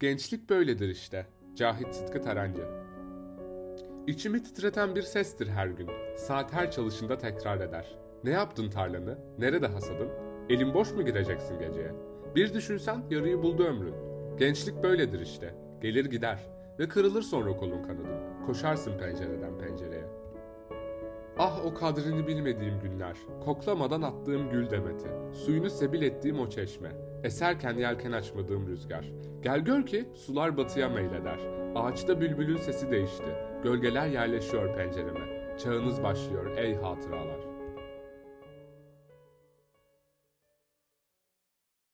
Gençlik böyledir işte. Cahit Sıtkı Tarancı İçimi titreten bir sestir her gün. Saat her çalışında tekrar eder. Ne yaptın tarlanı? Nerede hasadın? Elin boş mu gireceksin geceye? Bir düşünsen yarıyı buldu ömrün. Gençlik böyledir işte. Gelir gider. Ve kırılır sonra kolun kanadın. Koşarsın pencereden pencereye. Ah o kadrini bilmediğim günler, koklamadan attığım gül demeti, suyunu sebil ettiğim o çeşme, eserken yelken açmadığım rüzgar. Gel gör ki sular batıya meyleder, ağaçta bülbülün sesi değişti, gölgeler yerleşiyor pencereme, çağınız başlıyor ey hatıralar.